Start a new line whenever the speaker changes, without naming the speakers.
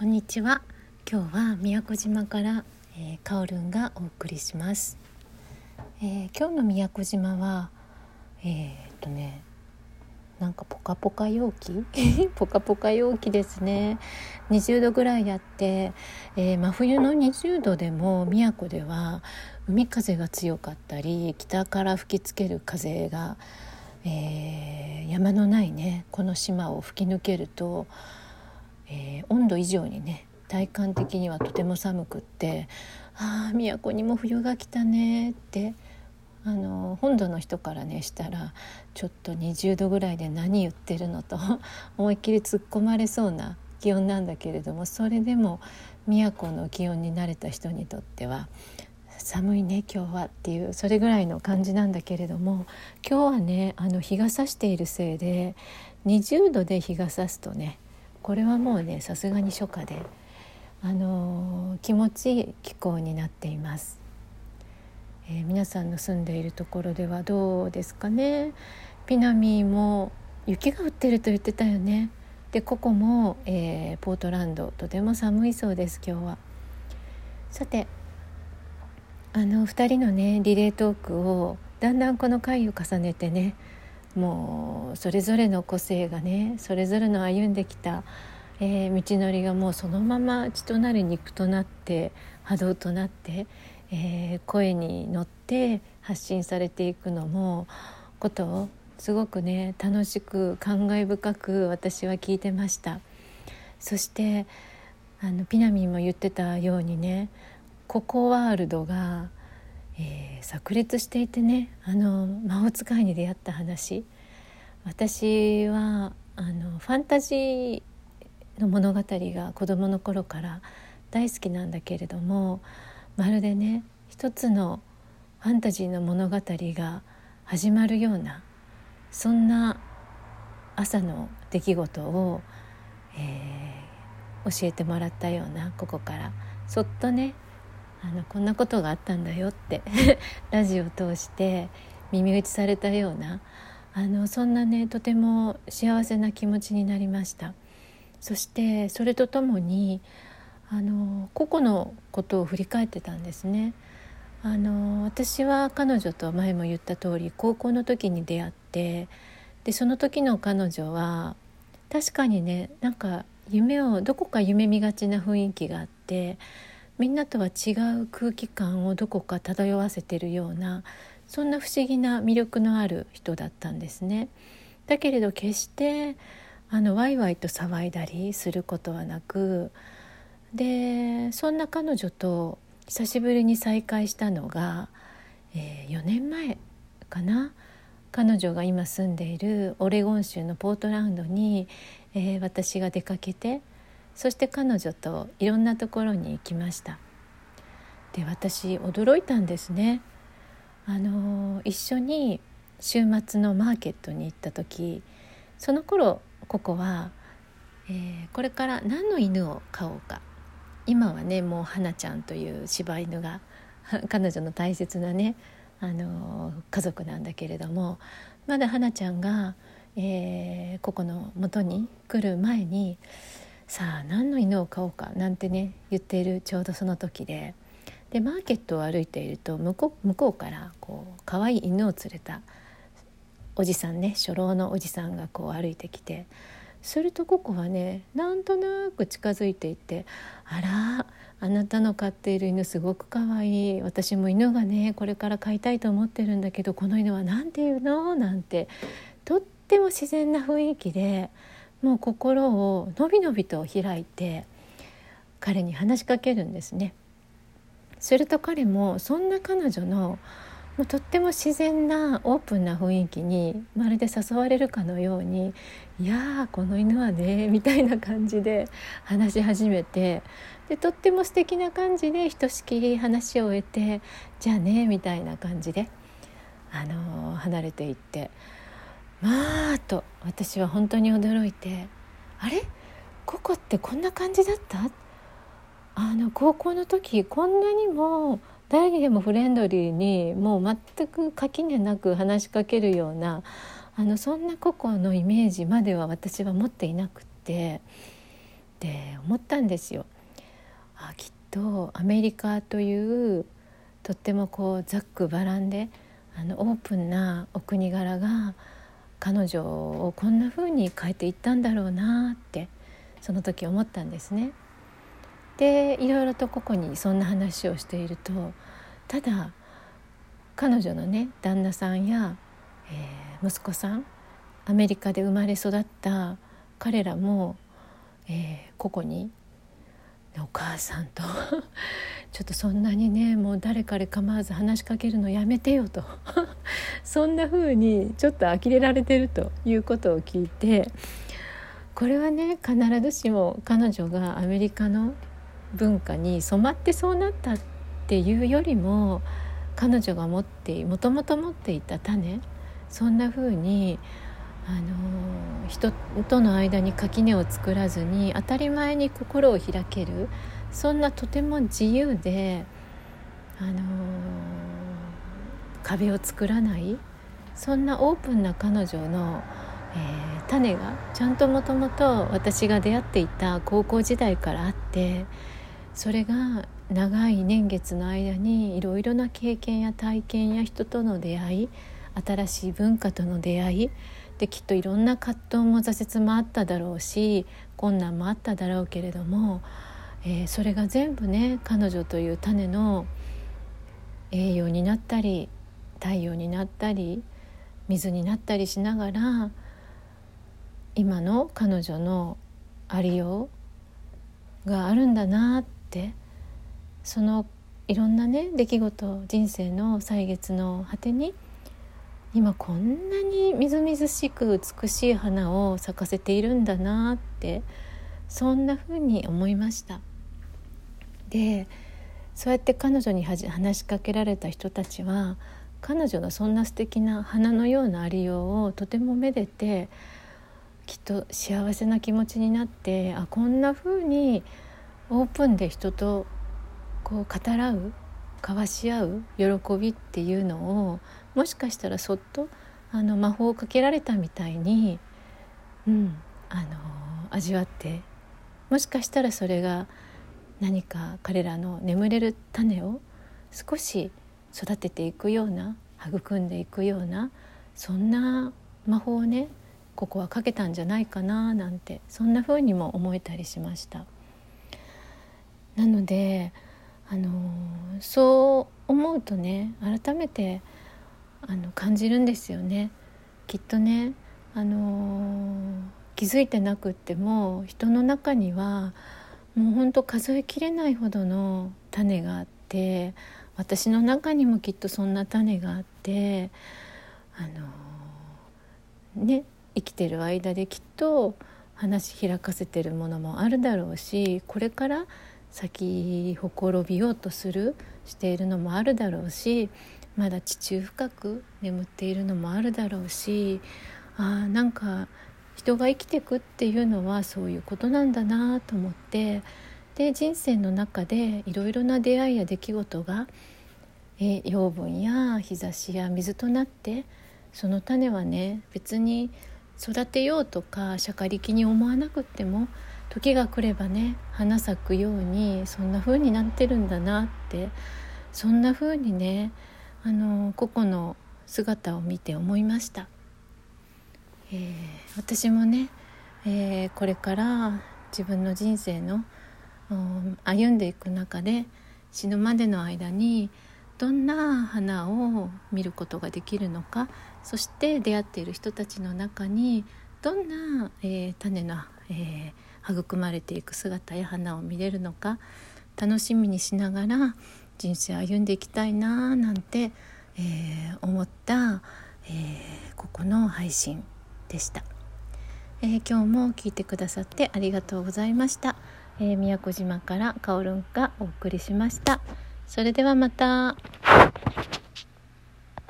こんにちは。今日は宮古島から、えー、カオルンがお送りします、えー今日の宮古島はえーっとねなんかポカポカ陽気？ポカポカ陽気ですね。20度ぐらいあって、えー真冬の20度でも宮古では海風が強かったり北から吹きつける風が、えー山のないねこの島を吹き抜けると、えー温度以上にね体感的にはとても寒くって「ああ宮古にも冬が来たね」ってあの本土の人からねしたらちょっと20度ぐらいで何言ってるのと思いっきり突っ込まれそうな気温なんだけれどもそれでも宮古の気温に慣れた人にとっては寒いね今日はっていうそれぐらいの感じなんだけれども今日はねあの日が差しているせいで20度で日が差すとねこれはもうねさすがに初夏で、あのー気持ちいい気候になっています。えー皆さんの住んでいるところではどうですかね？ピナミーも雪が降ってると言ってたよね。でここも、えーポートランドとても寒いそうです今日は。さてあの2人のねリレートークをだんだんこの回を重ねてねもうそれぞれの個性がねそれぞれの歩んできた、えー道のりがもうそのまま血となる肉となって波動となって、えー声に乗って発信されていくのもことをすごくね楽しく感慨深く私は聞いてました。そしてあのピナミンも言ってたようにねココワールドが、えー炸裂していてねあの魔法使いに出会った話。私はあのファンタジーの物語が子どもの頃から大好きなんだけれどもまるでね一つのファンタジーの物語が始まるようなそんな朝の出来事を、えー教えてもらったようなここから。そっとねあのこんなことがあったんだよって ラジオを通して耳打ちされたようなあのそんなねとても幸せな気持ちになりました。そしてそれとともにあの個々のことを振り返ってたんですね。あの私は彼女と前も言った通り高校の時に出会ってでその時の彼女は確かにねなんか夢をどこか夢見がちな雰囲気があってみんなとは違う空気感をどこか漂わせてるようなそんな不思議な魅力のある人だったんですね。だけれど決してあのワイワイと騒いだりすることはなくでそんな彼女と久しぶりに再会したのが、えー4年前かな？彼女が今住んでいるオレゴン州のポートランドに、えー私が出かけてそして彼女といろんなところに行きました。で私驚いたんですね。あの一緒に週末のマーケットに行った時その頃ここは、えーこれから何の犬を飼おうか。今はねもう花ちゃんという柴犬が 彼女の大切なねあの家族なんだけれどもまだ花ちゃんが、えーここの元に来る前にさあ何の犬を飼おうかなんてね言っているちょうどその時で。でマーケットを歩いていると向こう向こうからこう可愛い犬を連れたおじさんね初老のおじさんがこう歩いてきて。するとここはねなんとなく近づいていって「あらあなたの飼っている犬すごく可愛い。い私も犬がねこれから飼いたいと思ってるんだけどこの犬は何ていうの?」なんてとっても自然な雰囲気でもう心をのびのびと開いて彼に話しかけるんですね。すると彼もそんな彼女のもうとっても自然なオープンな雰囲気にまるで誘われるかのように「いやーこの犬はね」みたいな感じで話し始めてでとっても素敵な感じでひとしきり話を終えて「じゃあね」みたいな感じで、あのー離れていってまあと私は本当に驚いて「あれ？ココってこんな感じだった?」あの高校の時こんなにも誰にでもフレンドリーにもう全く垣根なく話しかけるようなあのそんなココのイメージまでは私は持っていなくってって思ったんですよ。あきっとアメリカというとってもこうざっくばらんであのオープンなお国柄が彼女をこんな風に変えていったんだろうなってその時思ったんですね。でいろいろとここにそんな話をしているとただ彼女のね旦那さんや、えー、息子さんアメリカで生まれ育った彼らも、えー、ここにお母さんとちょっとそんなにねもう誰彼構わず話しかけるのやめてよと。そんな風にちょっと呆れられてるということを聞いてこれはね必ずしも彼女がアメリカの文化に染まってそうなったっていうよりも彼女が持ってもともと持っていた種そんな風にあの人との間に垣根を作らずに当たり前に心を開けるそんなとても自由で、あの壁を作らないそんなオープンな彼女の、えー、種がちゃんともともと私が出会っていた高校時代からあってそれが長い年月の間にいろいろな経験や体験や人との出会い新しい文化との出会いできっといろんな葛藤も挫折もあっただろうし困難もあっただろうけれども、えー、それが全部ね彼女という種の栄養になったり太陽になったり水になったりしながら今の彼女のありようがあるんだなってそのいろんなね出来事人生の歳月の果てに今こんなにみずみずしく美しい花を咲かせているんだなってそんな風に思いました。でそうやって彼女に話しかけられた人たちは彼女のそんな素敵な花のようなありようをとてもめでてきっと幸せな気持ちになってあこんな風にオープンで人とこう語らう交わし合う喜びっていうのをもしかしたらそっとあの魔法をかけられたみたいに、うん、あの味わってもしかしたらそれが何か彼らの眠れる種を少し育てていくような育んでいくようなそんな魔法をねここはかけたんじゃないかななんてそんな風にも思えたりしました。なのであのそう思うとね改めてあの感じるんですよね。きっとね、あの気づいてなくっても人の中にはもうほんと数えきれないほどの種があって私の中にもきっとそんな種があってあのね生きてる間できっと話開かせてるものもあるだろうしこれから咲きほころびようとするしているのもあるだろうしまだ地中深く眠っているのもあるだろうしあなんか人が生きていくっていうのはそういうことなんだなと思ってで人生の中でいろいろな出会いや出来事が、え養分や日差しや水となってその種はね別に育てようとかしゃかりきに思わなくっても時が来ればね花咲くようにそんな風になってるんだなってそんな風にねあの個々の姿を見て思いました、えー、私もね、えー、これから自分の人生の歩んでいく中で死ぬまでの間にどんな花を見ることができるのかそして出会っている人たちの中にどんな、えー、種の、えー育まれていく姿や花を見れるのか楽しみにしながら人生歩んでいきたいななんて、えー、思った、え、ここの配信。でした、えー、今日も聞いてくださってありがとうございました、え宮古島からかおるんがお送りしました。それではまた。